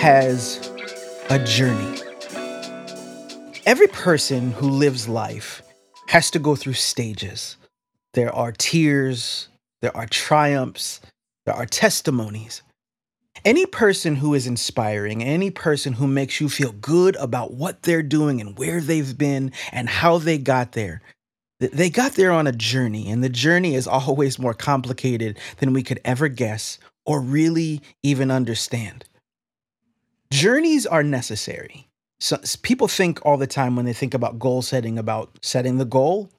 Has a journey. Every person who lives life has to go through stages. There are tears, there are triumphs, there are testimonies. Any person who is inspiring, any person who makes you feel good about what they're doing and where they've been and how they got there, they got there on a journey, and the journey is always more complicated than we could ever guess or really even understand. Journeys are necessary. So people think all the time when they think about goal setting about setting the goal,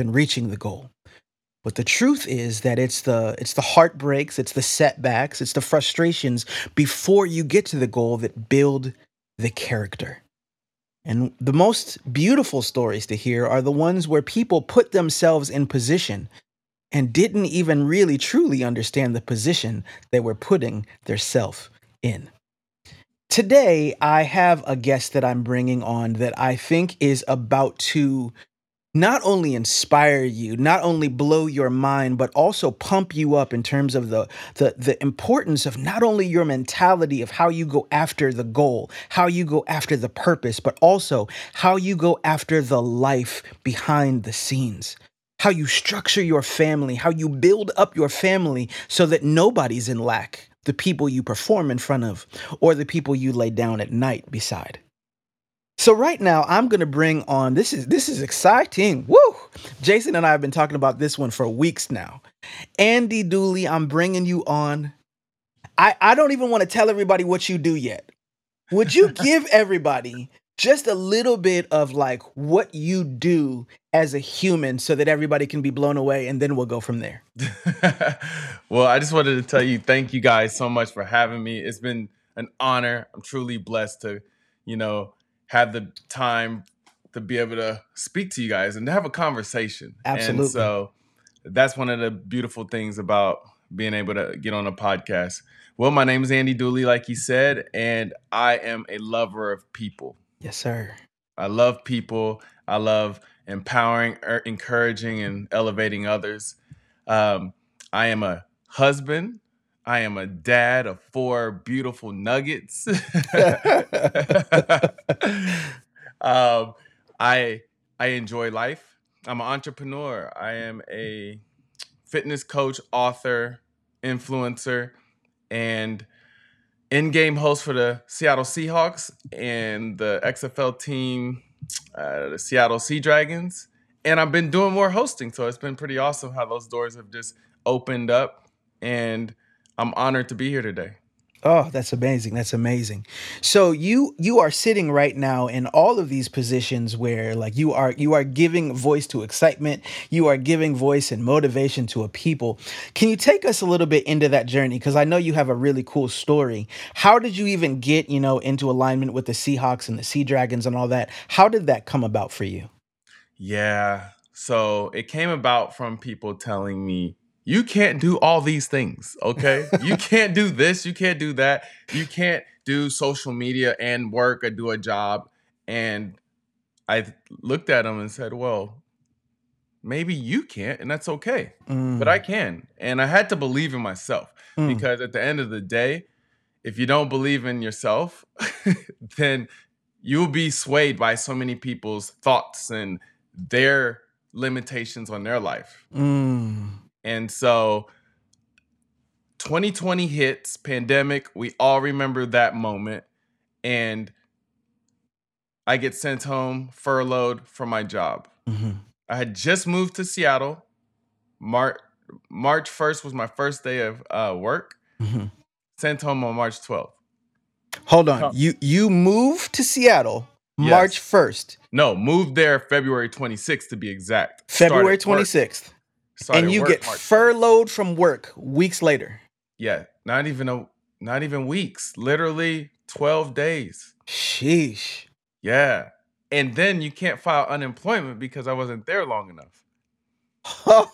and reaching the goal. But the truth is that it's the it's the heartbreaks, it's the setbacks, it's the frustrations before you get to the goal that build the character. And the most beautiful stories to hear are the ones where people put themselves in position and didn't even really truly understand the position they were putting their self in. Today, I have a guest that I'm bringing on that I think is about to not only inspire you, not only blow your mind, but also pump you up in terms of the, the, the importance of not only your mentality of how you go after the goal, how you go after the purpose, but also how you go after the life behind the scenes. How you structure your family, how you build up your family so that nobody's in lack the people you perform in front of or the people you lay down at night beside. So right now I'm going to bring on this is this is exciting. Woo! Jason and I have been talking about this one for weeks now. Andy Dooley, I'm bringing you on. I I don't even want to tell everybody what you do yet. Would you give everybody just a little bit of like what you do as a human so that everybody can be blown away and then we'll go from there. well, I just wanted to tell you thank you guys so much for having me. It's been an honor. I'm truly blessed to, you know, have the time to be able to speak to you guys and to have a conversation. Absolutely. And so that's one of the beautiful things about being able to get on a podcast. Well, my name is Andy Dooley, like you said, and I am a lover of people. Yes, sir. I love people. I love empowering, er, encouraging, and elevating others. Um, I am a husband. I am a dad of four beautiful nuggets. um, I I enjoy life. I'm an entrepreneur. I am a fitness coach, author, influencer, and in-game host for the Seattle Seahawks and the XFL team, uh, the Seattle Sea Dragons. And I've been doing more hosting, so it's been pretty awesome how those doors have just opened up. And I'm honored to be here today. Oh, that's amazing. That's amazing. So you you are sitting right now in all of these positions where like you are you are giving voice to excitement, you are giving voice and motivation to a people. Can you take us a little bit into that journey because I know you have a really cool story. How did you even get, you know, into alignment with the Seahawks and the Sea Dragons and all that? How did that come about for you? Yeah. So it came about from people telling me you can't do all these things, okay? you can't do this, you can't do that. You can't do social media and work or do a job. And I looked at him and said, well, maybe you can't, and that's okay. Mm. But I mm. can. And I had to believe in myself mm. because at the end of the day, if you don't believe in yourself, then you'll be swayed by so many people's thoughts and their limitations on their life. Mm. And so 2020 hits, pandemic, we all remember that moment. And I get sent home, furloughed from my job. Mm-hmm. I had just moved to Seattle. March March 1st was my first day of uh, work. Mm-hmm. Sent home on March 12th. Hold on. You you moved to Seattle yes. March 1st. No, moved there February 26th to be exact. February 26th and you get furloughed from work weeks later. Yeah, not even a not even weeks. Literally 12 days. Sheesh. Yeah. And then you can't file unemployment because I wasn't there long enough.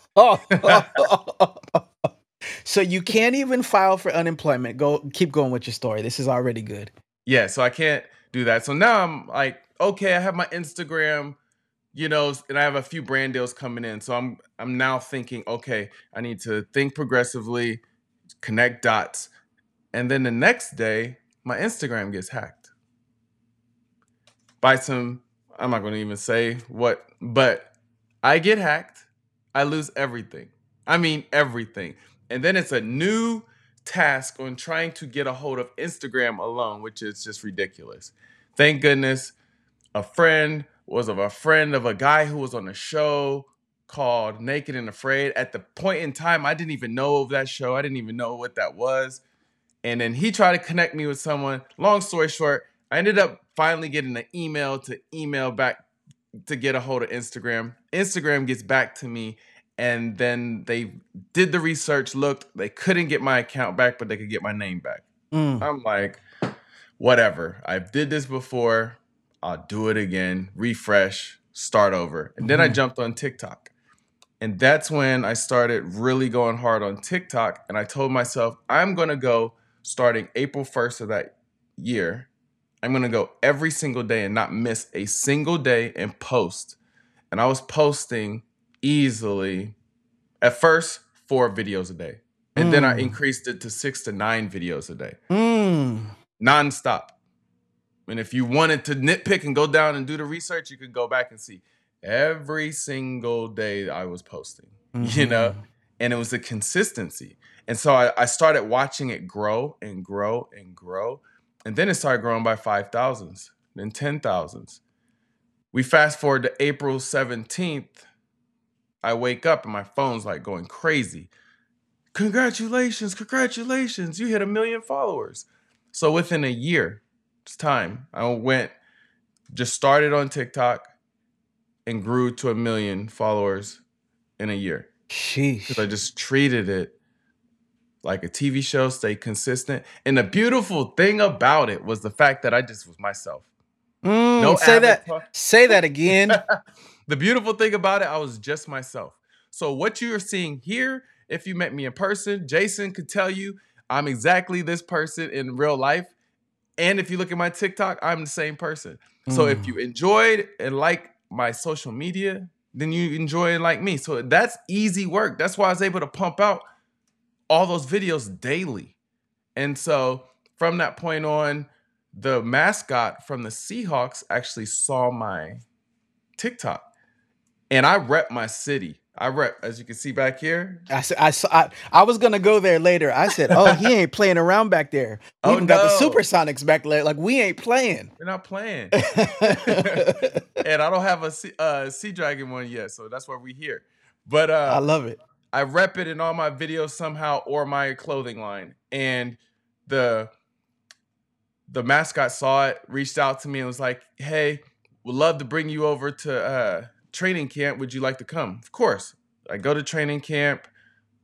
so you can't even file for unemployment. Go keep going with your story. This is already good. Yeah, so I can't do that. So now I'm like, okay, I have my Instagram you know, and I have a few brand deals coming in. So I'm I'm now thinking, okay, I need to think progressively, connect dots. And then the next day, my Instagram gets hacked by some. I'm not going to even say what, but I get hacked. I lose everything. I mean everything. And then it's a new task on trying to get a hold of Instagram alone, which is just ridiculous. Thank goodness a friend was of a friend of a guy who was on a show called Naked and Afraid. At the point in time, I didn't even know of that show. I didn't even know what that was. And then he tried to connect me with someone. Long story short, I ended up finally getting an email to email back to get a hold of Instagram. Instagram gets back to me and then they did the research, looked, they couldn't get my account back, but they could get my name back. Mm. I'm like, whatever. I did this before. I'll do it again, refresh, start over. And then I Mhm. jumped on TikTok. And that's when I started really going hard on TikTok. And I told myself, I'm going to go starting April 1st of that year. I'm going to go every single day and not miss a single day and post. And I was posting easily at first four videos a day. And then I Mm. increased it to six to nine videos a day Mm. nonstop. And if you wanted to nitpick and go down and do the research, you could go back and see every single day I was posting, you know, Mhm. and it was the consistency. And so I, I started watching it grow and grow and grow. And then it started growing by 5,000s, then 10,000s. We fast forward to April 17th. I wake up and my phone's like going crazy. Congratulations, congratulations, you hit a million followers. So within a year, time. I went, just started on TikTok and grew to a million followers in a year because I just treated it like a TV show, stay consistent. And the beautiful thing about it was the fact that I just was myself. Mm, No say that. Say that again. the beautiful thing about it, I was just myself. So what you are seeing here, if you met me in person, Jason could tell you I'm exactly this person in real life. And if you look at my TikTok, I'm the same person. So if Mm. you enjoyed and like my social media, then you enjoy and like me. So that's easy work. That's why I was able to pump out all those videos daily. And so from that point on, the mascot from the Seahawks actually saw my TikTok. And I rep my city. I rep, as you can see back here. I said I, saw, I I was gonna go there later. I said, "Oh, he ain't playing around back there. We Oh, even got the. Supersonics back there. Like we ain't playing." We're not playing. and I don't have a sea, uh, sea Dragon one yet. So that's why we here. But uh, I love it. I rep it in all my videos somehow or my clothing line. And the the mascot saw it, reached out to me and was like, "Hey, would love to bring you over to uh, training camp. Would you like to come?" Of course. I go to training camp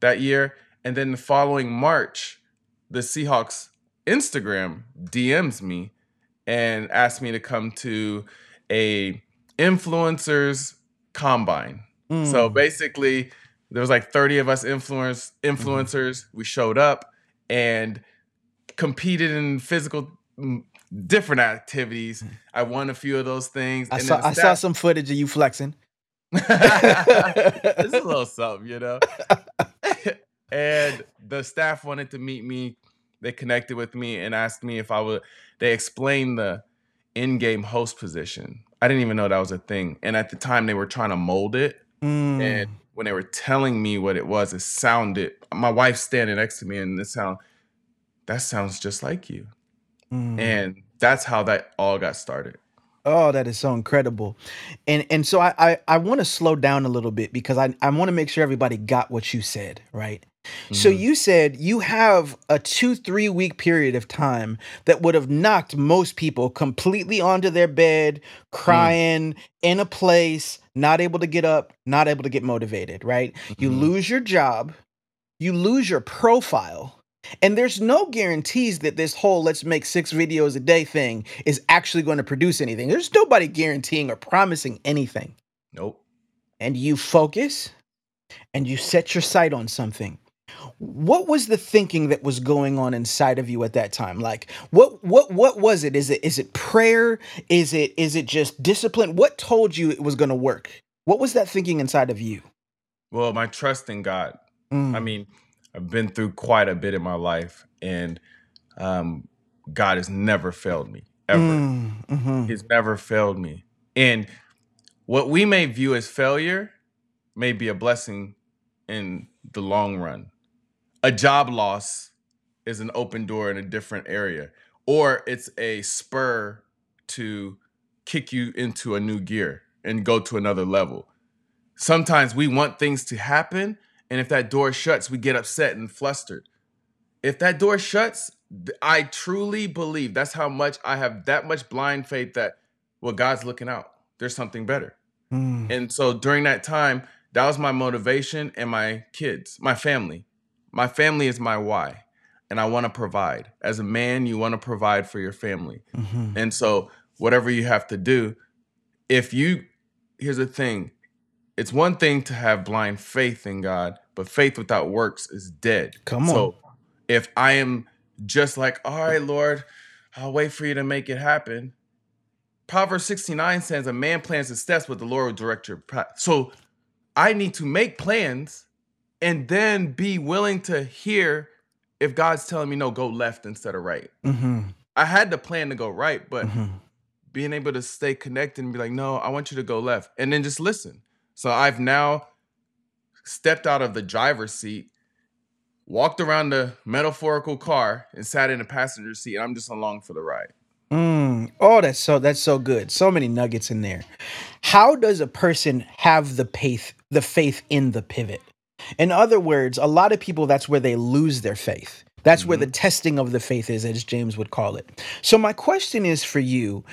that year, and then the following March, the Seahawks Instagram DMs me and asked me to come to a influencers combine. So Mm. basically, there was like 30 of us influence influencers. We showed up and competed in physical mm, different activities. I won a few of those things. I and saw I saw some footage of you flexing. it's a little something, you know. and the staff wanted to meet me. They connected with me and asked me if I would. They explained the in-game host position. I didn't even know that was a thing. And at the time, they were trying to mold it. Mm. And when they were telling me what it was, it sounded. My wife's standing next to me, and it sound. That sounds just like you. Mm. And that's how that all got started. Oh, that is so incredible. And and so I I, I want to slow down a little bit because I, I want to make sure everybody got what you said, right? So Mhm. you said you have a two, three week period of time that would have knocked most people completely onto their bed, crying in a place, not able to get up, not able to get motivated, right? You Mhm. lose your job, you lose your profile, and there's no guarantees that this whole let's make six videos a day thing is actually going to produce anything. There's nobody guaranteeing or promising anything. Nope. And you focus and you set your sight on something. What was the thinking that was going on inside of you at that time? Like what what what was it? Is it is it prayer? Is it is it just discipline? What told you it was going to work? What was that thinking inside of you? Well, my trust in God. Mm, I mean, I've been through quite a bit in my life, and um, God has never failed me ever. Mm, mhm. He's never failed me. And what we may view as failure may be a blessing in the long run. A job loss is an open door in a different area, or it's a spur to kick you into a new gear and go to another level. Sometimes we want things to happen, and if that door shuts, we get upset and flustered. If that door shuts, I truly believe that's how much I have that much blind faith that well, God's looking out. There's something better. Mm, And so during that time, that was my motivation and my kids, my family. My family is my why. And I want to provide. As a man, you want to provide for your family. mhm. And so whatever you have to do, if you here's the thing, it's one thing to have blind faith in God, but faith without works is dead. Come on. So if I am just like, all right, Lord, I'll wait for you to make it happen. Proverbs 69 says, A man plans his steps, but the Lord will direct your path. So I need to make plans and then be willing to hear if God's telling me, no, go left instead of right. Mhm, I had the plan to go right, but mhm. being able to stay connected and be like, no, I want you to go left. And then just listen. So I've now stepped out of the driver's seat, walked around the metaphorical car, and sat in the passenger seat. And I'm just along for the ride. Mm. Oh, that's so that's so good. So many nuggets in there. How does a person have the faith the faith in the pivot? In other words, a lot of people that's where they lose their faith. That's where the mm-hmm. testing of the faith is, as James would call it. So my question is for you: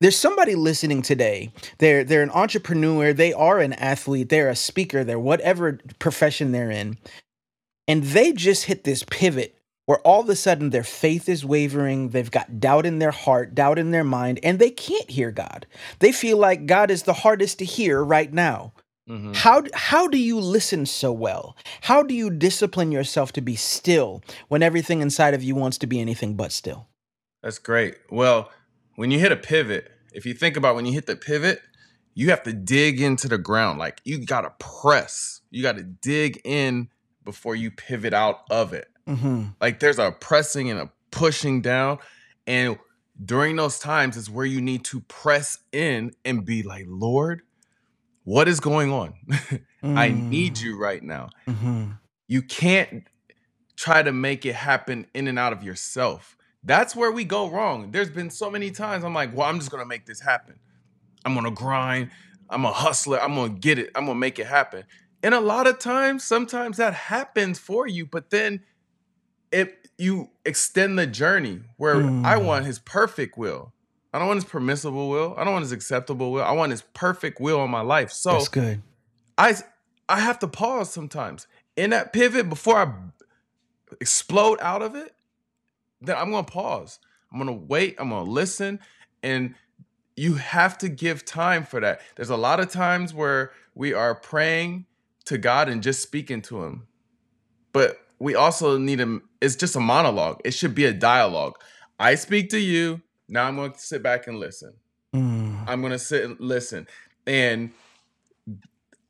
There's somebody listening today. They're they're an entrepreneur. They are an athlete. They're a speaker. They're whatever profession they're in, and they just hit this pivot where all of a sudden their faith is wavering, they've got doubt in their heart, doubt in their mind, and they can't hear God. They feel like God is the hardest to hear right now. Mhm. How how do you listen so well? How do you discipline yourself to be still when everything inside of you wants to be anything but still? That's great. Well, when you hit a pivot, if you think about when you hit the pivot, you have to dig into the ground. Like you got to press, you got to dig in before you pivot out of it. hmm Like there's a pressing and a pushing down. And during those times is where you need to press in and be like, Lord, what is going on? I need you right now. hmm You can't try to make it happen in and out of yourself. That's where we go wrong. There's been so many times I'm like, well, I'm just gonna make this happen. I'm gonna grind. I'm a hustler. I'm gonna get it. I'm gonna make it happen. And a lot of times, sometimes that happens for you, but then if you extend the journey where I Mm. want his perfect will. I don't want his permissible will. I don't want his acceptable will. I want his perfect will on my life. So That's good. I I have to pause sometimes in that pivot before I explode out of it. Then I'm gonna pause. I'm gonna wait. I'm gonna listen, and you have to give time for that. There's a lot of times where we are praying to God and just speaking to Him, but we also need a. It's just a monologue. It should be a dialogue. I speak to you. Now I'm gonna sit back and listen. Mm. I'm gonna sit and listen. And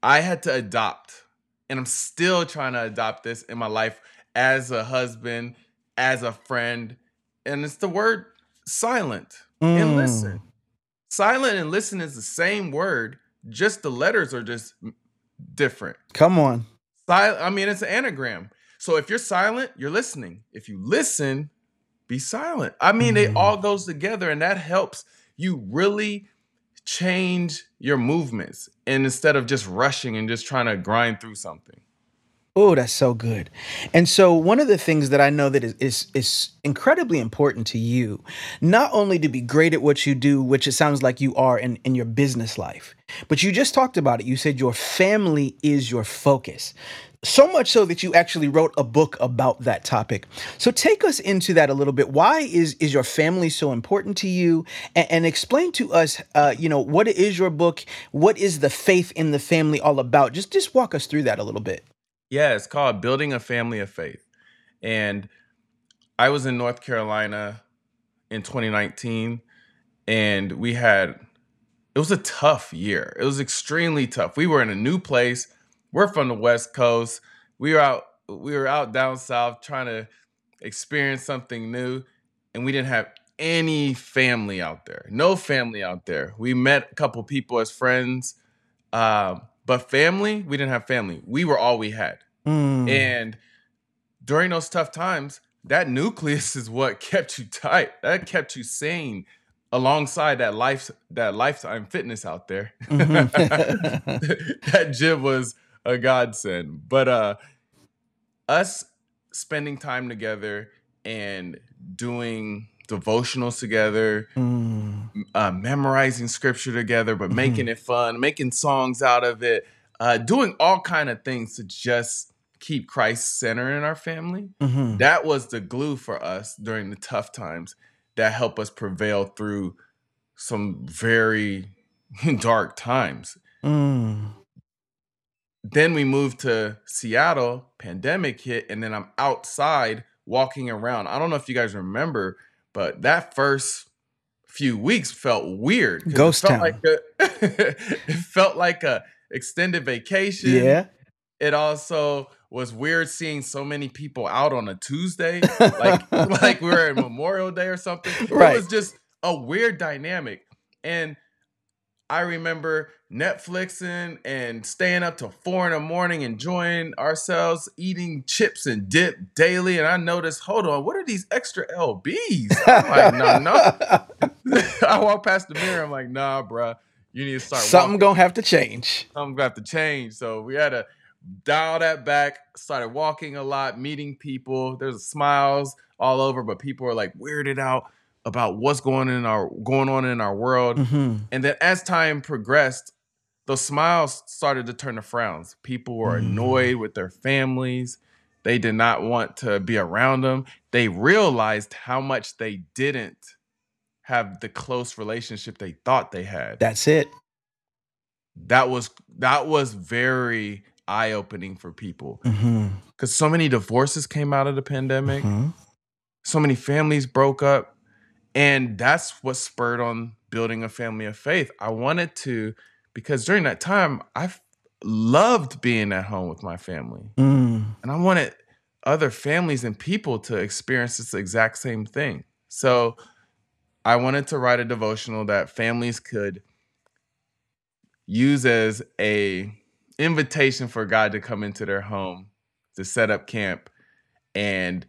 I had to adopt, and I'm still trying to adopt this in my life as a husband, as a friend, and it's the word silent and Mm. listen. Silent and listen is the same word, just the letters are just different. Come on. Silent, I mean, it's an anagram. So if you're silent, you're listening. If you listen, be silent. I mean, it Mm. all goes together, and that helps you really change your movements. And instead of just rushing and just trying to grind through something. Oh, that's so good. And so one of the things that I know that is, is is incredibly important to you, not only to be great at what you do, which it sounds like you are in, in your business life, but you just talked about it. You said your family is your focus. So much so that you actually wrote a book about that topic. So take us into that a little bit. Why is is your family so important to you? And, and explain to us, uh, you know, what is your book? What is the faith in the family all about? Just just walk us through that a little bit. Yeah, it's called Building a Family of Faith. And I was in North Carolina in 2019, and we had it was a tough year. It was extremely tough. We were in a new place. We're from the West Coast. We were out we were out down south trying to experience something new. and we didn't have any family out there. No family out there. We met a couple people as friends, um, but family, we didn't have family. We were all we had. Mm. And during those tough times, that nucleus is what kept you tight. That kept you sane alongside that life that lifetime fitness out there. Mhm. that gym was a godsend. But uh us spending time together and doing devotionals together, Mm. uh, memorizing scripture together, but Mhm. making it fun, making songs out of it, uh, doing all kind of things to just keep Christ center in our family. Mhm. That was the glue for us during the tough times that helped us prevail through some very dark times. Mm. Then we moved to Seattle, pandemic hit, and then I'm outside walking around. I don't know if you guys remember, but that first few weeks felt weird. Ghost it felt town. like a it felt like a extended vacation. Yeah. It also was weird seeing so many people out on a Tuesday, like like we were at Memorial Day or something. Right. It was just a weird dynamic. And I remember Netflixing and staying up till four in the morning, enjoying ourselves, eating chips and dip daily. And I noticed, hold on, what are these extra LBs? I'm like, no, no. I walk past the mirror. I'm like, nah, bruh, you need to start Something walking. gonna have to change. Something got to change. So we had to dial that back. Started walking a lot, meeting people. There's smiles all over, but people are like weirded out about what's going in our going on in our world. hmm And then as time progressed, those smiles started to turn to frowns. People were Mm. annoyed with their families. They did not want to be around them. They realized how much they didn't have the close relationship they thought they had. That's it. That was that was very eye-opening for people hmm cuz so many divorces came out of the pandemic. Mhm. So many families broke up and that's what spurred on building a family of faith. I wanted to because during that time I loved being at home with my family. Mm. And I wanted other families and people to experience this exact same thing. So I wanted to write a devotional that families could use as a invitation for God to come into their home, to set up camp and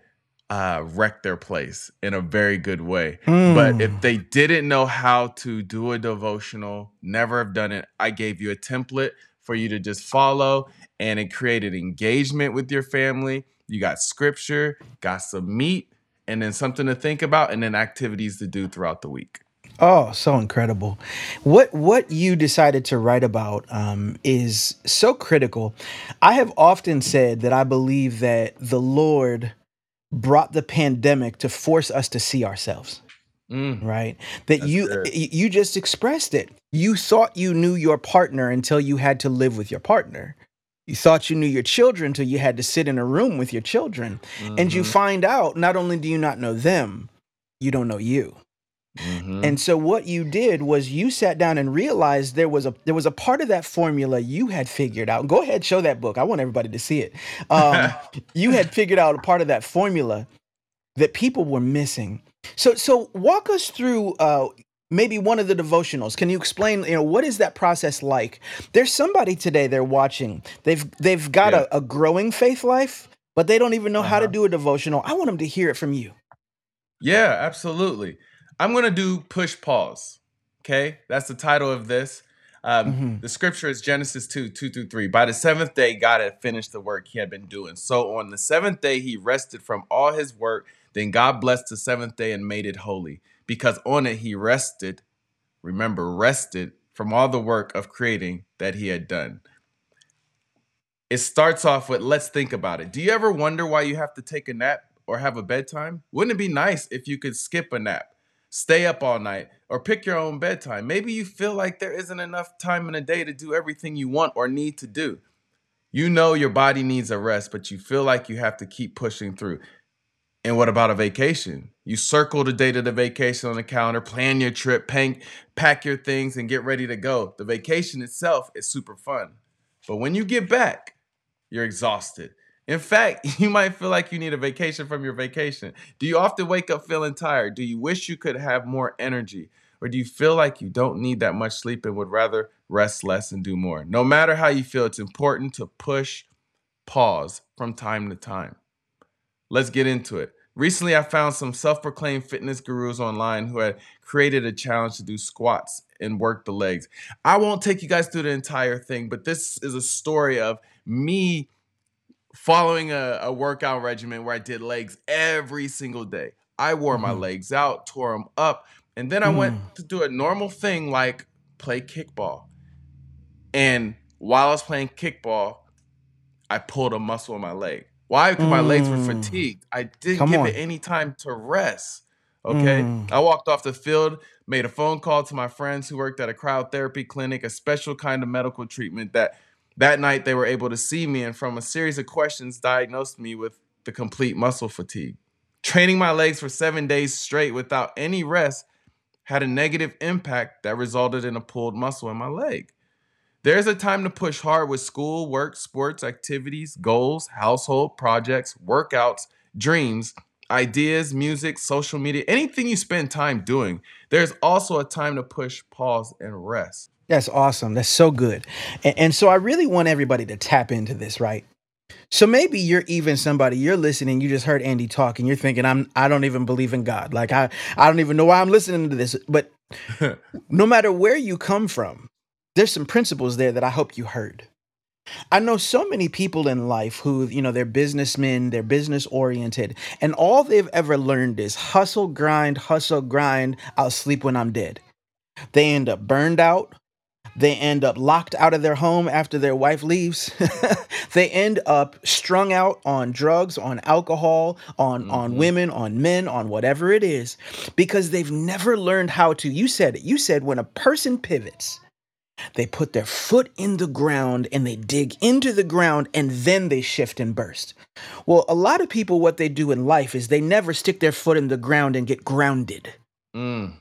uh, wreck their place in a very good way. But if Mm. they didn't know how to do a devotional, never have done it, I gave you a template for you to just follow and it created engagement with your family. You got scripture, got some meat, and then something to think about, and then activities to do throughout the week. Oh, so incredible. What what you decided to write about um, is so critical. I have often said that I believe that the Lord brought the pandemic to force us to see ourselves. Mm, right? That That's you good. you just expressed it. You thought you knew your partner until you had to live with your partner. You thought you knew your children until you had to sit in a room with your children. And you mhm, find out not only do you not know them you don't know you mhm. and so what you did was you sat down and realized there was a there was a part of that formula you had figured out go ahead show that book i want everybody to see it um, you had figured out a part of that formula that people were missing. So so walk us through uh maybe one of the devotionals. Can you explain, you know, what is that process like? There's somebody today they're watching. They've they've got Yeah. a, a growing faith life, but they don't even know how to Uh-huh. do a devotional. I want them to hear it from you. Yeah, absolutely. I'm going to do push pause. Okay. That's the title of this. Um, Mhm. The scripture is Genesis 2 2 through 3. By the seventh day, God had finished the work he had been doing. So on the seventh day, he rested from all his work. Then God blessed the seventh day and made it holy because on it he rested. Remember, rested from all the work of creating that he had done. It starts off with let's think about it. Do you ever wonder why you have to take a nap or have a bedtime? Wouldn't it be nice if you could skip a nap, stay up all night, or pick your own bedtime? Maybe you feel like there isn't enough time in a day to do everything you want or need to do. You know your body needs a rest, but you feel like you have to keep pushing through. And what about a vacation? You circle the date of the vacation on the calendar, plan your trip, pack, pack your things, and get ready to go. The vacation itself is super fun. But when you get back, you're exhausted In fact, you might feel like you need a vacation from your vacation. Do you often wake up feeling tired? Do you wish you could have more energy? Or do you feel like you don't need that much sleep and would rather rest less and do more? No matter how you feel, it's important to push pause from time to time. Let's get into it. Recently, I found some self proclaimed fitness gurus online who had created a challenge to do squats and work the legs. I won't take you guys through the entire thing, but this is a story of me following a, a workout regimen where I did legs every single day. I wore my Mhm. legs out, tore them up, and then I Mm. went to do a normal thing like play kickball. And while I was playing kickball, I pulled a muscle in my leg. Why? Because my legs were Mm. fatigued. I didn't Come give on. it any time to rest. Okay. Mm. I walked off the field, made a phone call to my friends who worked at a cryotherapy clinic, a special kind of medical treatment that that night they were able to see me and from a series of questions diagnosed me with the complete muscle fatigue. Training my legs for 7 days straight without any rest had a negative impact that resulted in a pulled muscle in my leg. There's a time to push hard with school, work, sports, activities, goals, household projects, workouts, dreams, ideas, music, social media, anything you spend time doing. There's also a time to push pause and rest. That's awesome. That's so good. And, and so I really want everybody to tap into this, right? So maybe you're even somebody you're listening. You just heard Andy talk, and you're thinking, "I'm I don't even believe in God. Like I I don't even know why I'm listening to this." But no matter where you come from, there's some principles there that I hope you heard. I know so many people in life who, you know, they're businessmen, they're business oriented, and all they've ever learned is hustle, grind, hustle, grind. I'll sleep when I'm dead. They end up burned out. They end up locked out of their home after their wife leaves. they end up strung out on drugs, on alcohol, on on Mhm. women, on men, on whatever it is because they've never learned how to you said it. You said when a person pivots, they put their foot in the ground and they dig into the ground and then they shift and burst. Well, a lot of people what they do in life is they never stick their foot in the ground and get grounded. Mm.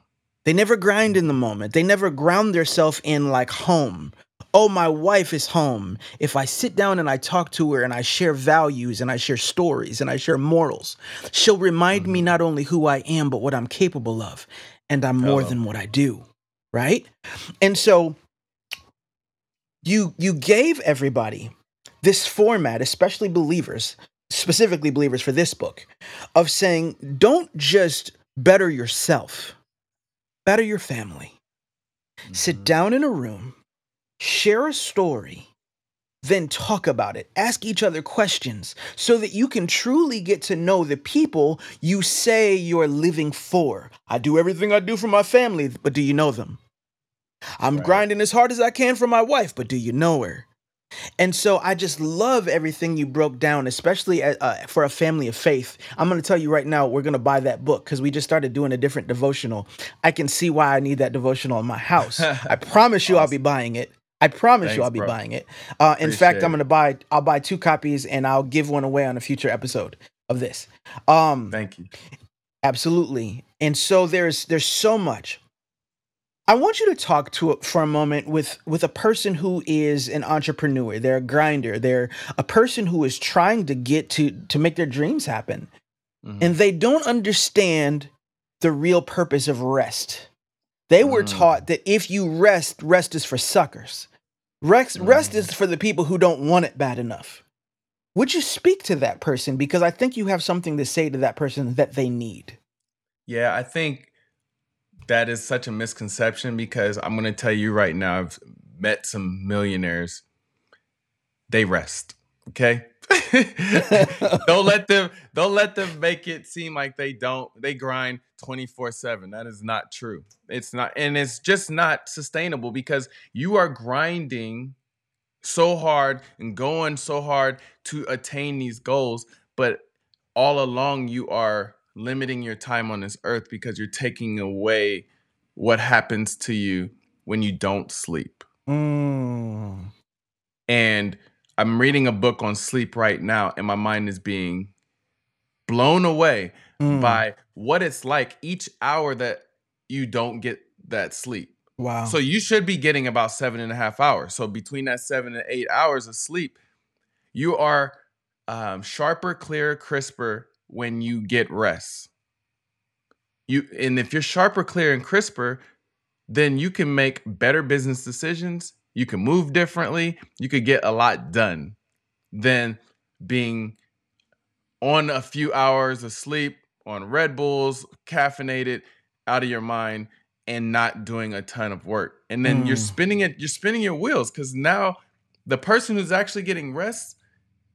They never grind in the moment. They never ground themselves in like home. Oh, my wife is home. If I sit down and I talk to her and I share values and I share stories and I share morals, she'll remind me Mhm. not only who I am, but what I'm capable of. And I'm more Hello. than what I do. Right? And so you you gave everybody this format, especially believers, specifically believers for this book, of saying, don't just better yourself, better your family. Sit Mhm. down in a room, share a story, then talk about it. Ask each other questions so that you can truly get to know the people you say you're living for. I do everything I do for my family, but do you know them? I'm Right. grinding as hard as I can for my wife, but do you know her? And so I just love everything you broke down, especially uh, uh, for a family of faith. I'm going to tell you right now, we're going to buy that book because we just started doing a different devotional. I can see why I need that devotional in my house. I promise you, I'll be buying it. I promise you, I'll be bro. buying it. Uh, in fact, I'm going to buy. I'll buy two copies, and I'll give one away on a future episode of this. Um, Thank you. Absolutely. And so there's there's so much. I want you to talk to for a moment with with a person who is an entrepreneur. They're a grinder. They're a person who is trying to get to to make their dreams happen. Mhm. And they don't understand the real purpose of rest. They were Mm. taught that if you rest, rest is for suckers. Rest, rest Mm. is for the people who don't want it bad enough. Would you speak to that person? Because I think you have something to say to that person that they need. Yeah, I think that is such a misconception because I'm going to tell you right now, I've met some millionaires. They rest. Okay. don't let them don't let them make it seem like they don't they grind 24/7 that is not true it's not and it's just not sustainable because you are grinding so hard and going so hard to attain these goals but all along you are limiting your time on this earth because you're taking away what happens to you when you don't sleep Mm. and I'm reading a book on sleep right now, and my mind is being blown away Mm. by what it's like each hour that you don't get that sleep. wow. So you should be getting about seven and a half hours. So between that seven and eight hours of sleep, you are um, sharper, clearer, crisper when you get rest. You and if you're sharper, clear, and crisper, then you can make better business decisions. You can move differently. You could get a lot done than being on a few hours of sleep, on Red Bulls, caffeinated, out of your mind, and not doing a ton of work. And then you're Mm. spinning it, you're spinning your wheels because now the person who's actually getting rest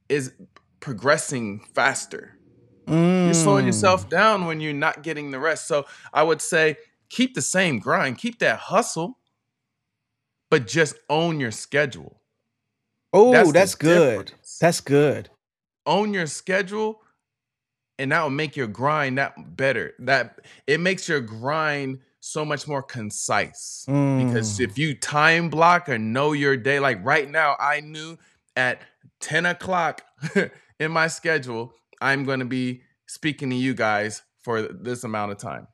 is progressing faster. You're slowing Mm. yourself down when you're not getting the rest. So I would say keep the same grind, keep that hustle, but just own your schedule. Oh, That's that's, good. difference. That's good. Own your schedule, and that will make your grind that better. That it makes your grind so much more concise. Because Mm. if you time block or know your day, like right now, I knew at 10 o'clock in my schedule, I'm going to be speaking to you guys for this amount of time.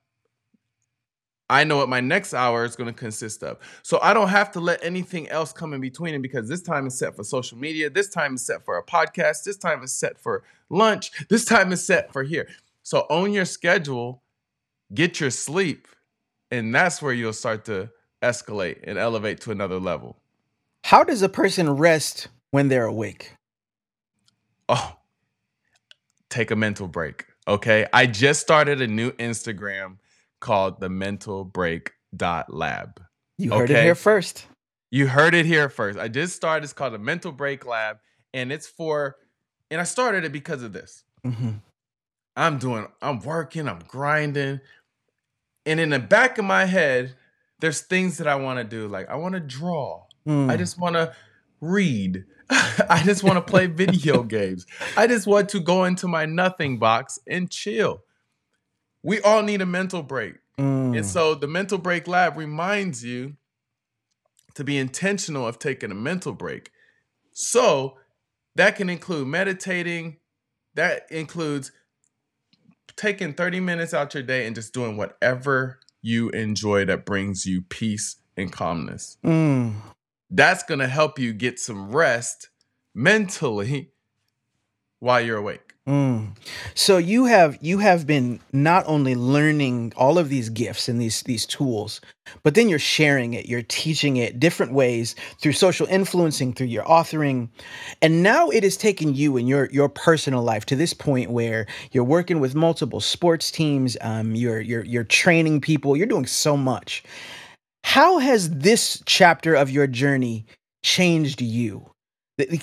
I know what my next hour is going to consist of. So I don't have to let anything else come in between it because this time is set for social media. This time is set for a podcast. This time is set for lunch. This time is set for here. So own your schedule, get your sleep, and that's where you'll start to escalate and elevate to another level. How does a person rest when they're awake? Oh, take a mental break. Okay. I just started a new Instagram called the mental break dot lab. You heard it here first. You heard it here first. I just started. It's called the mental break lab. And it's for, and I started it because of this. hmm I'm doing, I'm working, I'm grinding. And in the back of my head, there's things that I want to do. Like I want to draw. Mm. I just want to read. I just want to play video games. I just want to go into my nothing box and chill. We all need a mental break. Mm. And so the mental break lab reminds you to be intentional of taking a mental break. So that can include meditating, that includes taking 30 minutes out your day and just doing whatever you enjoy that brings you peace and calmness Mm. That's going to help you get some rest mentally while you're awake. Mm. So you have you have been not only learning all of these gifts and these these tools, but then you're sharing it, you're teaching it different ways through social influencing, through your authoring, and now it has taken you in your your personal life to this point where you're working with multiple sports teams, um, you're you're you're training people, you're doing so much. How has this chapter of your journey changed you?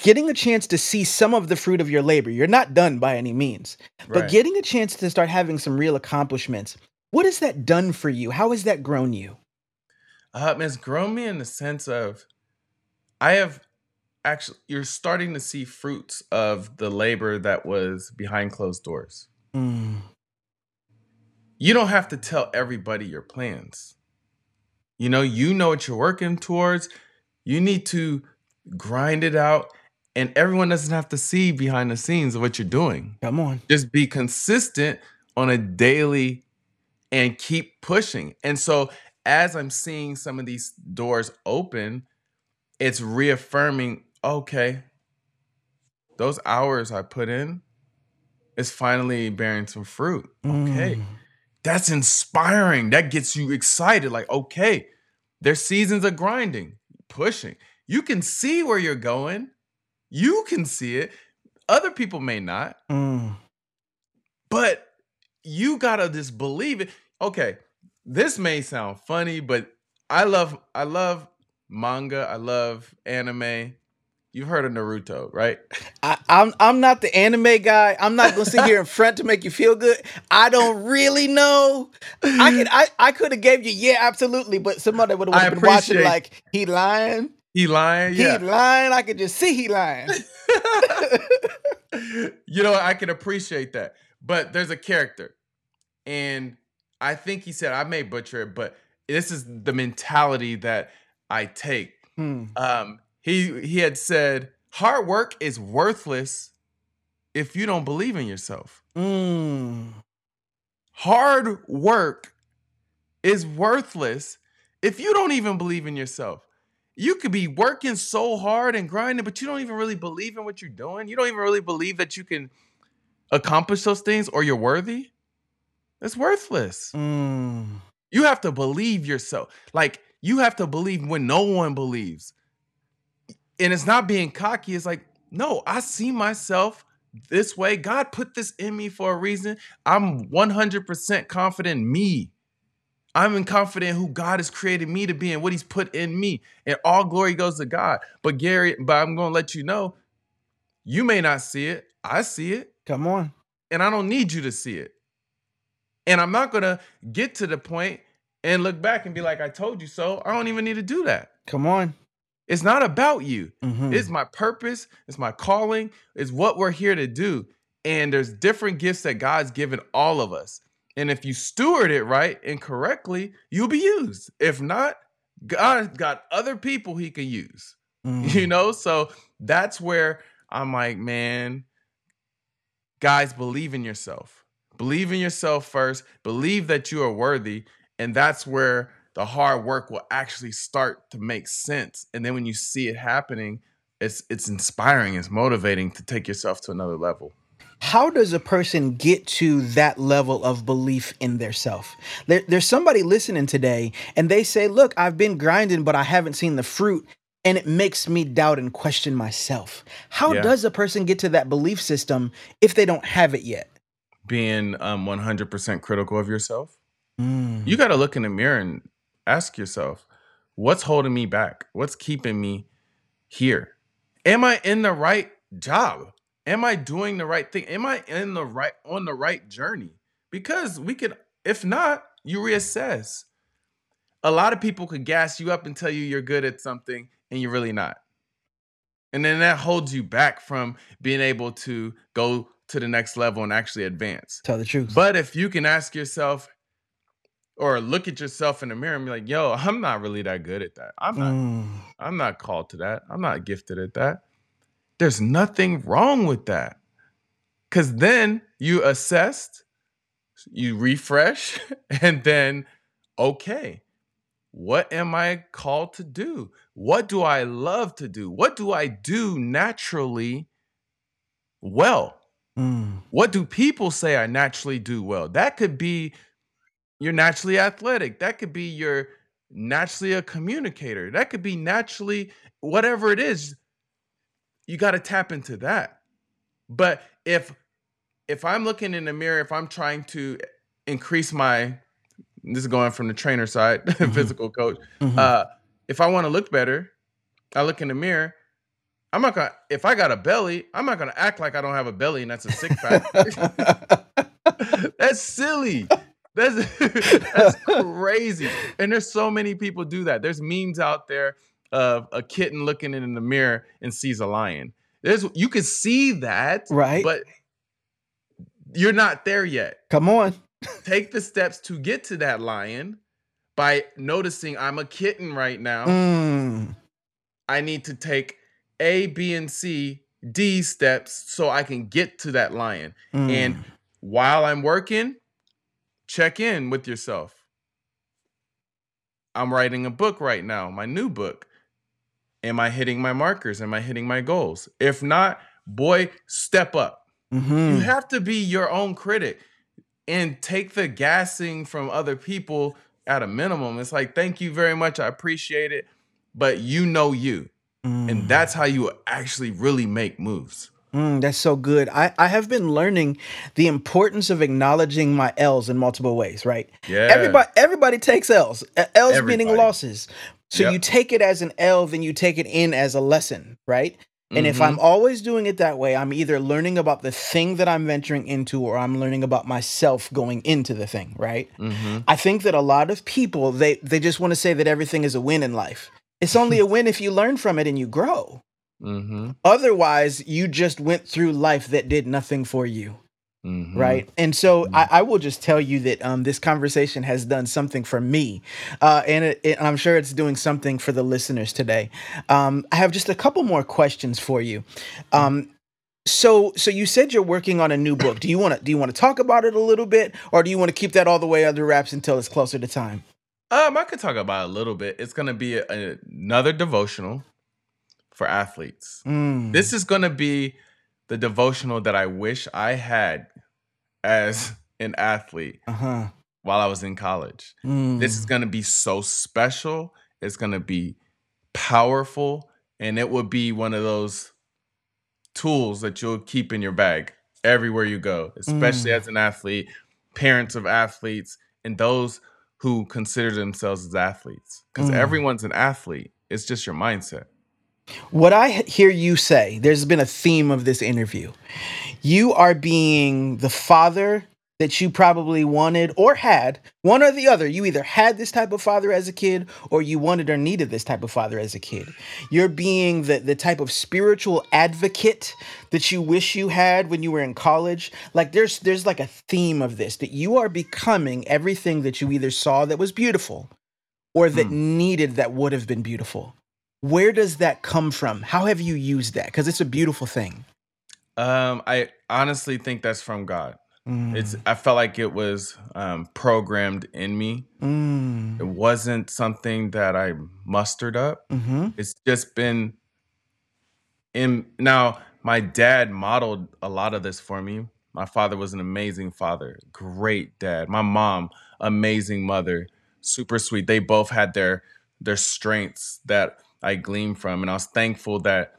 Getting a chance to see some of the fruit of your labor. You're not done by any means, but Right. getting a chance to start having some real accomplishments. What has that done for you? How has that grown you? Um, it's grown me in the sense of I have actually you're starting to see fruits of the labor that was behind closed doors. Mm, You don't have to tell everybody your plans. You know, you know what you're working towards. You need to grind it out, and everyone doesn't have to see behind the scenes of what you're doing. come on. just be consistent on a daily and keep pushing. And so as I'm seeing some of these doors open, it's reaffirming, okay, those hours I put in is finally bearing some fruit. Okay. Mm, That's inspiring. That gets you excited. Like, okay, there's seasons of grinding, pushing. You can see where you're going. You can see it. Other people may not mm, but you gotta just believe it. Okay, this may sound funny, but I love I love manga. I love anime. You've heard of Naruto, right? I, I'm I'm not the anime guy. I'm not gonna sit here in front to make you feel good. I don't really know. I could I, I could have gave you yeah absolutely, but somebody would have been watching like he lying, He lying, yeah. he lying. I could just see he lying. you know, I can appreciate that. But there's a character, and I think he said I may butcher it, but this is the mentality that I take. Hmm. um, he he had said hard work is worthless if you don't believe in yourself. Mm. Hard work is worthless if you don't even believe in yourself. you could be working so hard and grinding, but you don't even really believe in what you're doing. You don't even really believe that you can accomplish those things or you're worthy. It's worthless. Mm. You have to believe yourself. Like you have to believe when no one believes. And it's not being cocky. It's like, no, I see myself this way. God put this in me for a reason. I'm 100% confident in me. I'm confident who God has created me to be and what He's put in me. And all glory goes to God. But Gary, but I'm going to let you know, you may not see it. I see it. Come on. And I don't need you to see it. And I'm not going to get to the point and look back and be like, I told you so. I don't even need to do that. Come on. It's not about you. Mhm. It's my purpose. It's my calling. It's what we're here to do. And there's different gifts that God's given all of us. And if you steward it right and correctly, you'll be used. If not, God's got other people he can use. Mm. You know? So that's where I'm like, man, guys, believe in yourself. Believe in yourself first. Believe that you are worthy. And that's where the hard work will actually start to make sense. And then when you see it happening, it's it's inspiring, it's motivating to take yourself to another level. How does a person get to that level of belief in their self? There, there's somebody listening today and they say, Look, I've been grinding, but I haven't seen the fruit. And it makes me doubt and question myself. How Yeah. does a person get to that belief system if they don't have it yet? Being um 100% critical of yourself. Mm. You got to look in the mirror and ask yourself, what's holding me back? What's keeping me here? Am I in the right job? Am I doing the right thing? Am I in the right on the right journey? Because we could if not, you reassess. A lot of people could gas you up and tell you you're good at something and you're really not. And then that holds you back from being able to go to the next level and actually advance. Tell the truth. But if you can ask yourself or look at yourself in the mirror and be like, yo, I'm not really that good at that. I'm not Mm. I'm not called to that. I'm not gifted at that. There's nothing wrong with that. Cause then you assessed, you refresh, and then okay, what am I called to do? What do I love to do? What do I do naturally well? Mm. What do people say I naturally do well? That could be you're naturally athletic. That could be you're naturally a communicator. That could be naturally whatever it is. You got to tap into that. But if if I'm looking in the mirror, if I'm trying to increase my this is going from the trainer side, physical coach. Mhm. Uh if I want to look better, I look in the mirror. I'm not gonna if I got a belly, I'm not gonna act like I don't have a belly and that's a sick fact. that's silly. That's that's crazy. And there's so many people do that. There's memes out there of a kitten looking in the mirror and sees a lion. There's you can see that, Right. But you're not there yet. Come on. Take the steps to get to that lion by noticing I'm a kitten right now. Mm. I need to take A, B, and C, D steps so I can get to that lion. Mm. And while I'm working, check in with yourself. I'm writing a book right now, my new book. Am I hitting my markers? Am I hitting my goals? If not, boy, step up. Mhm. You have to be your own critic and take the gassing from other people at a minimum. It's like, thank you very much. I appreciate it. But you know you. Mm. And that's how you actually really make moves. Mm, that's so good. I, I have been learning the importance of acknowledging my L's in multiple ways, right? Yeah. Everybody everybody takes L's. Uh, L's meaning losses. So Yep. you take it as an L, then you take it in as a lesson, right? And if Mhm. I'm always doing it that way, I'm either learning about the thing that I'm venturing into or I'm learning about myself going into the thing, right? Mhm. I think that a lot of people they they just want to say that everything is a win in life. It's only a win if you learn from it and you grow. Mhm. Otherwise, you just went through life that did nothing for you, Mhm. right? And so I, I will just tell you that um, this conversation has done something for me, uh, and it, it- I'm sure it's doing something for the listeners today. Um, I have just a couple more questions for you. Um, so, so you said you're working on a new book. Do you want to do you want to talk about it a little bit, or do you want to keep that all the way under wraps until it's closer to time? Um, I could talk about it a little bit. It's gonna be a, a- another devotional for athletes. Mm. This is gonna be the devotional that I wish I had as an athlete uh-huh. while I was in college. Mm. This is gonna be so special. It's gonna be powerful, and it would be one of those tools that you'll keep in your bag everywhere you go, especially Mm. as an athlete, parents of athletes, and those who consider themselves as athletes. Because Mm. everyone's an athlete. It's just your mindset. What I h- hear you say, there's been a theme of this interview. You are being the father that you probably wanted or had, one or the other. You either had this type of father as a kid or you wanted or needed this type of father as a kid. You're being the, the type of spiritual advocate that you wish you had when you were in college. Like there's there's like a theme of this that you are becoming everything that you either saw that was beautiful or that hmm. needed that would have been beautiful. Where does that come from? How have you used that? Because it's a beautiful thing. Um, I honestly think that's from God. Mm, It's I felt like it was um, programmed in me. mm, It wasn't something that I mustered up. mhm, It's just been in now my dad modeled a lot of this for me. My father was an amazing father, great dad. My mom, amazing mother, super sweet. They both had their their strengths that I gleaned from and I was thankful that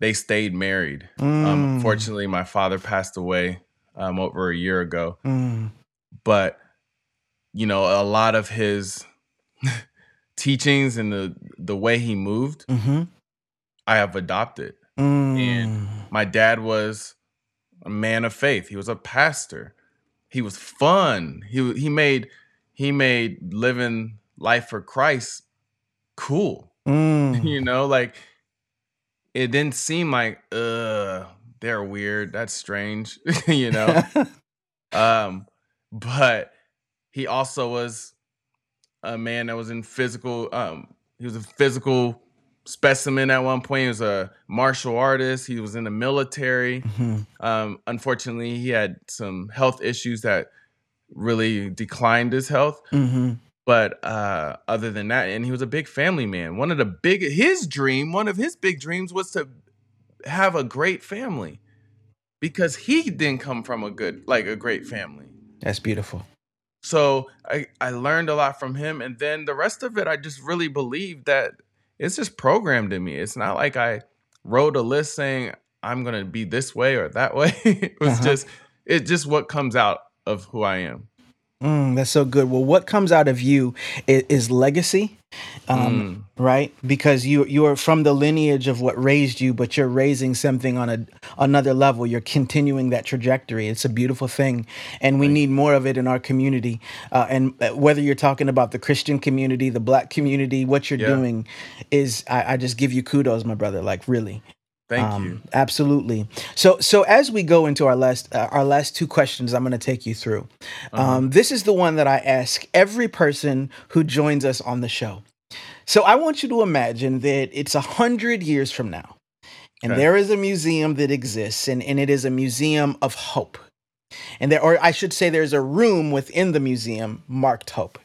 they stayed married. Um mm, unfortunately my father passed away um over a year ago, mm, but you know, a lot of his teachings and the the way he moved, mhm, I have adopted. mm, My dad was a man of faith. He was a pastor. He was fun. He he made he made living life for Christ cool. Mm. You know, like it didn't seem like uh they're weird. That's strange. you know. Um but he also was a man that was in physical um he was a physical specimen at one point. He was a martial artist. He was in the military. Mhm, Um, unfortunately, he had some health issues that really declined his health. mhm, But uh, other than that, and he was a big family man. One of the big his dream, one of his big dreams was to have a great family because he didn't come from a good like a great family. That's beautiful. So I, I learned a lot from him. And then the rest of it, I just really believe that it's just programmed in me. It's not like I wrote a list saying I'm going to be this way or that way. it was Uh-huh. just, it's just what comes out of who I am. Mm, that's so good. Well, what comes out of you is, is legacy, um, right? Because you you are from the lineage of what raised you, but you're raising something on a another level. You're continuing that trajectory. It's a beautiful thing, and we need more of it in our community. Uh, and uh, whether you're talking about the Christian community, the Black community, what you're Yeah. doing is I, I just give you kudos, my brother. Like really. Thank Um, you. Absolutely. So, so as we go into our last uh, our last two questions, I'm going to take you through. Uh-huh. Um, this is the one that I ask every person who joins us on the show. So, I want you to imagine that it's a hundred years from now, and Okay. there is a museum that exists, and, and it is a museum of hope. And there, or I should say, there's a room within the museum marked hope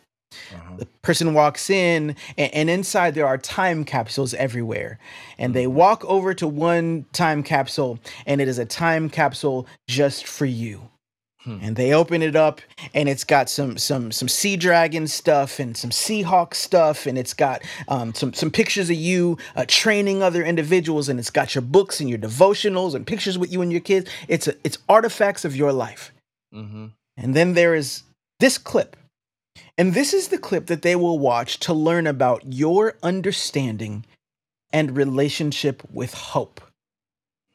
Uh-huh. the person walks in and, and inside there are time capsules everywhere and they walk over to one time capsule and it is a time capsule just for you Hmm. and they open it up and it's got some some some sea dragon stuff and some seahawk stuff and it's got um, some some pictures of you uh, training other individuals and it's got your books and your devotionals and pictures with you and your kids it's a, it's artifacts of your life hmm and then there is this clip. And this is the clip that they will watch to learn about your understanding and relationship with hope.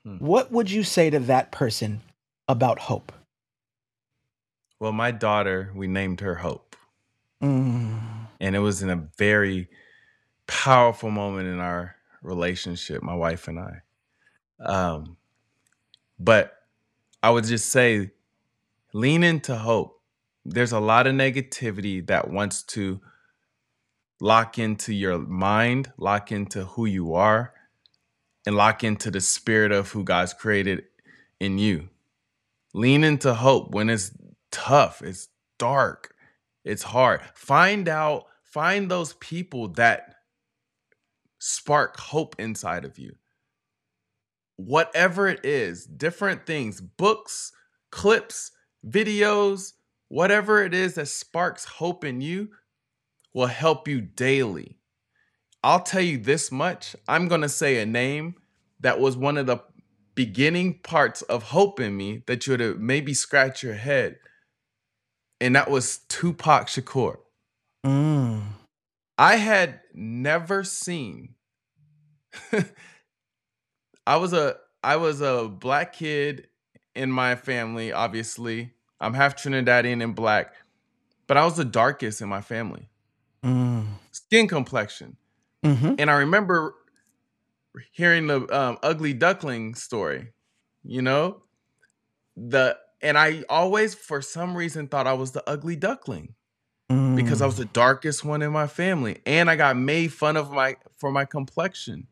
Hmm. What would you say to that person about hope? Well, my daughter, we named her Hope. Mm, And it was in a very powerful moment in our relationship, my wife and I. Um, but I would just say, lean into hope. There's a lot of negativity that wants to lock into your mind, lock into who you are, and lock into the spirit of who God's created in you. Lean into hope when it's tough, it's dark, it's hard. Find out find those people that spark hope inside of you. Whatever it is, different things, books, clips, videos, whatever it is that sparks hope in you will help you daily. I'll tell you this much I'm going to say a name that was one of the beginning parts of hope in me that you would have maybe scratch your head. And that was Tupac Shakur. Mm. I had never seen I was a I was a black kid in my family, obviously. I'm half Trinidadian and black, but I was the darkest in my family. Mm. Skin complexion. hmm And I remember hearing the um, ugly duckling story, you know? The and I always for some reason thought I was the ugly duckling because I was Mm. the darkest one in my family and I got made fun of my for my complexion.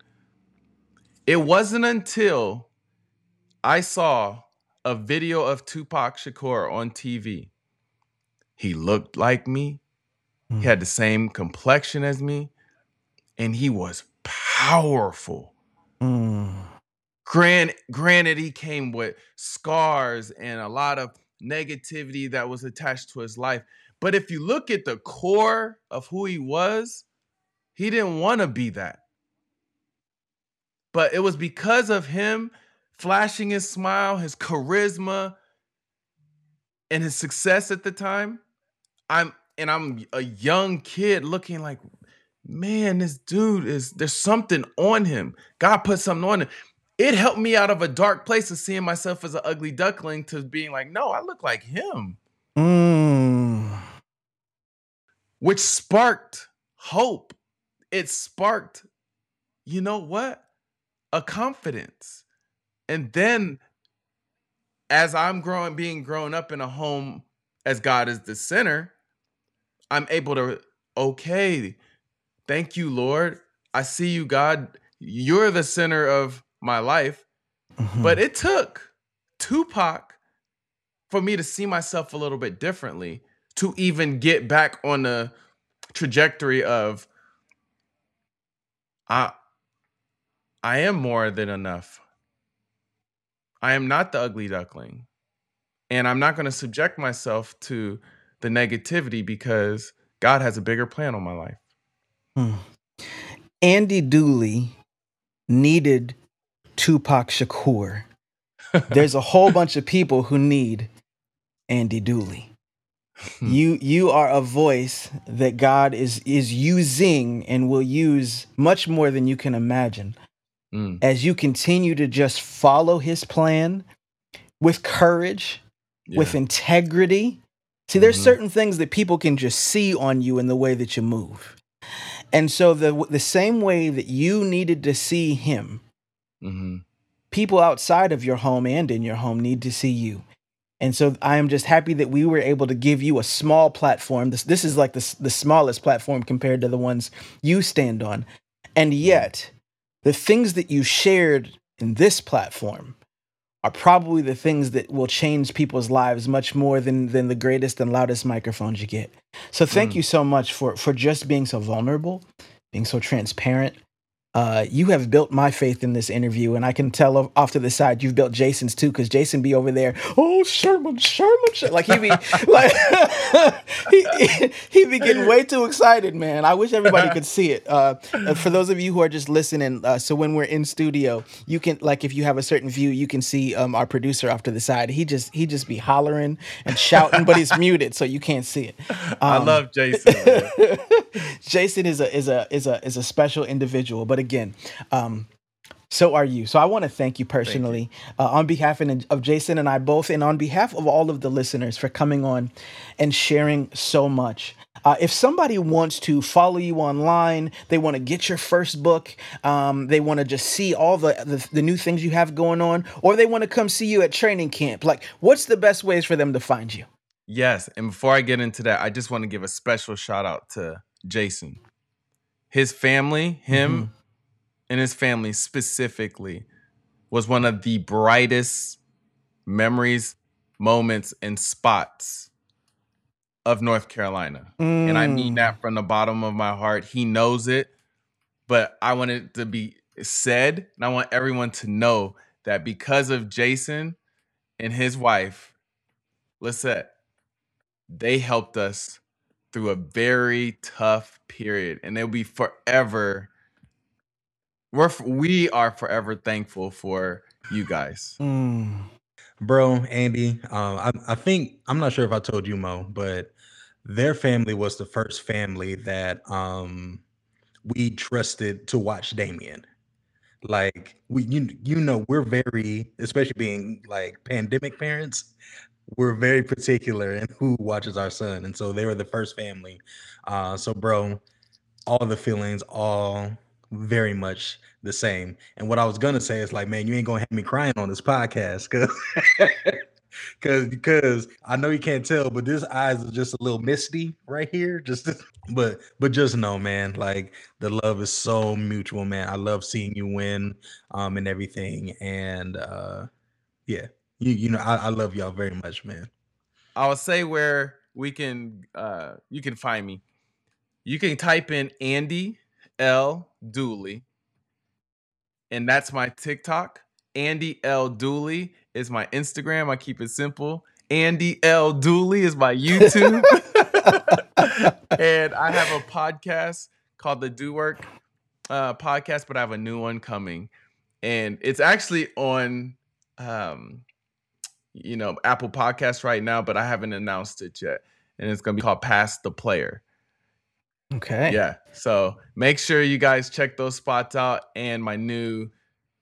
It wasn't until I saw a video of Tupac Shakur on TV. He looked like me. He Mm. had the same complexion as me and he was powerful. Mm. Grant, granted, he came with scars and a lot of negativity that was attached to his life. But if you look at the core of who he was, he didn't want to be that. But it was because of him flashing his smile, his charisma, and his success at the time. I'm and I'm a young kid looking like, man, this dude is there's something on him. God put something on him. It helped me out of a dark place of seeing myself as an ugly duckling to being like, no, I look like him, Mm. which sparked hope. It sparked, you know what? A confidence. And then as I'm growing, being grown up in a home as God is the center, I'm able to, okay, thank you, Lord. I see you, God. You're the center of my life. Mhm. But it took Tupac for me to see myself a little bit differently to even get back on the trajectory of I I am more than enough. I am not the ugly duckling. And I'm not going to subject myself to the negativity because God has a bigger plan on my life. Mm. Andy Dooley needed Tupac Shakur. There's a whole bunch of people who need Andy Dooley. Hmm. You you are a voice that God is is using and will use much more than you can imagine Mm, as you continue to just follow his plan with courage, with integrity. See, there's Mhm. certain things that people can just see on you in the way that you move. And so the the same way that you needed to see him, Mhm. people outside of your home and in your home need to see you. And so I am just happy that we were able to give you a small platform. This this is like the the smallest platform compared to the ones you stand on. And yet, the things that you shared in this platform are probably the things that will change people's lives much more than than the greatest and loudest microphones you get. So thank Mm. you so much for for just being so vulnerable, being so transparent. Uh, you have built my faith in this interview, and I can tell off off to the side you've built Jason's too, because Jason be over there. Oh, Sherman, Sherman, Sher-" like he be like he, he he be getting way too excited, man. I wish everybody could see it. Uh, for those of you who are just listening, uh, so when we're in studio, you can like if you have a certain view, you can see um, our producer off to the side. He just he just be hollering and shouting, but he's muted, so you can't see it. I Um, love Jason. Jason is a is a is a is a special individual, but again, um, so are you. So I want to thank you personally uh, on behalf of, of Jason and I both, and on behalf of all of the listeners for coming on and sharing so much. Uh, if somebody wants to follow you online, they want to get your first book, um, they want to just see all the, the the new things you have going on, or they want to come see you at training camp. Like, what's the best ways for them to find you? Yes, and before I get into that, I just want to give a special shout out to Jason. His family, him and his family specifically, was one of the brightest memories, moments, and spots of North Carolina. Mm. And I mean that mm. from the bottom of my heart. He knows it, but I want it to be said. And I want everyone to know that because of Jason and his wife, Lisette, they helped us through a very tough period. And they'll be forever. We're, we are forever thankful for you guys. Mm. Bro, Andy, um, I, I think I'm not sure if I told you, Mo, but their family was the first family that um we trusted to watch Damien. Like we you you know, we're very, especially being like pandemic parents, we're very particular in who watches our son. And so they were the first family. Uh so bro, all the feelings, all very much the same. And what I was gonna say is like, man, you ain't gonna have me crying on this podcast because because because I know you can't tell, but this eyes is just a little misty right here. Just but but just know, man, like the love is so mutual, man. I love seeing you win, um, and everything. And uh yeah, you you know, I, I love y'all very much, man. I'll say where we can uh you can find me. You can type in Andy L. Dooley, and that's my TikTok. Andy L. Dooley is my Instagram. I keep it simple. Andy L. Dooley is my YouTube. and I have a podcast called the Doo Work uh, podcast, but I have a new one coming. And it's actually on um, you know, Apple Podcast right now, but I haven't announced it yet. And it's gonna be called Pass the Player. Okay. Yeah. So make sure you guys check those spots out and my new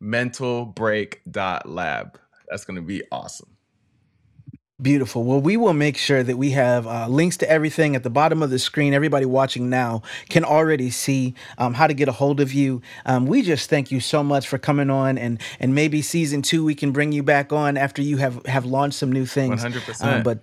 mental break dot lab. That's going to be awesome. Beautiful. Well, we will make sure that we have uh, links to everything at the bottom of the screen. Everybody watching now can already see um, how to get a hold of you. Um, we just thank you so much for coming on, and and maybe season two we can bring you back on after you have have launched some new things. One hundred percent. Um, but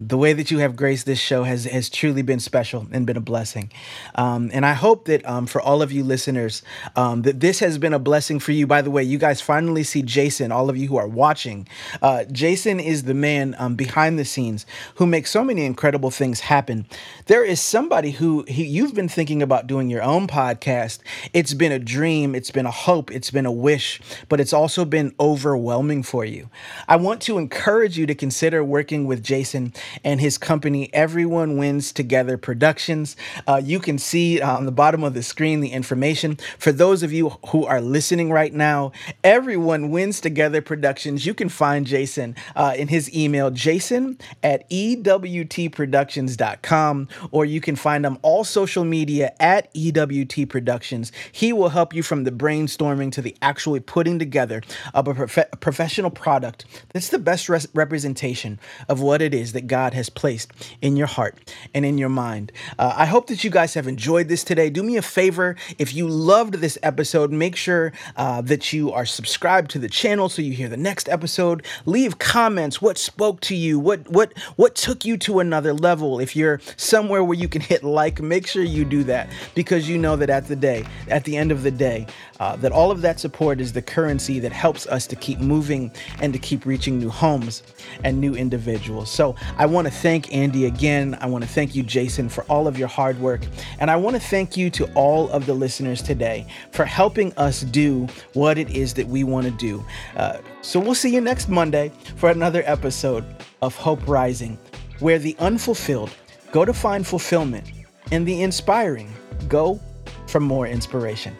the way that you have graced this show has has truly been special and been a blessing. Um, and I hope that um, for all of you listeners, um, that this has been a blessing for you. By the way, you guys finally see Jason. All of you who are watching, uh, Jason is the man um, behind the scenes who makes so many incredible things happen. There is somebody who he, you've been thinking about doing your own podcast. It's been a dream. It's been a hope. It's been a wish, but it's also been overwhelming for you. I want to encourage you to consider working with Jason and his company, Everyone Wins Together Productions. Uh, you can see uh, on the bottom of the screen the information. For those of you who are listening right now, Everyone Wins Together Productions, you can find Jason uh, in his email, jason at EWTProductions.com, or you can find him all social media at EWT Productions. He will help you from the brainstorming to the actually putting together of a, prof- professional product that's the best res- representation of what it is that God God has placed in your heart and in your mind. Uh, I hope that you guys have enjoyed this today. Do me a favor if you loved this episode, make sure uh, that you are subscribed to the channel so you hear the next episode. Leave comments. What spoke to you? What what what took you to another level? If you're somewhere where you can hit like, make sure you do that because you know that at the day, at the end of the day, uh, that all of that support is the currency that helps us to keep moving and to keep reaching new homes and new individuals. So I want to thank Andy again. I want to thank you, Jason, for all of your hard work. And I want to thank you to all of the listeners today for helping us do what it is that we want to do. Uh, so we'll see you next Monday for another episode of Hope Rising, where the unfulfilled go to find fulfillment and the inspiring go for more inspiration.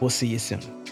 We'll see you soon.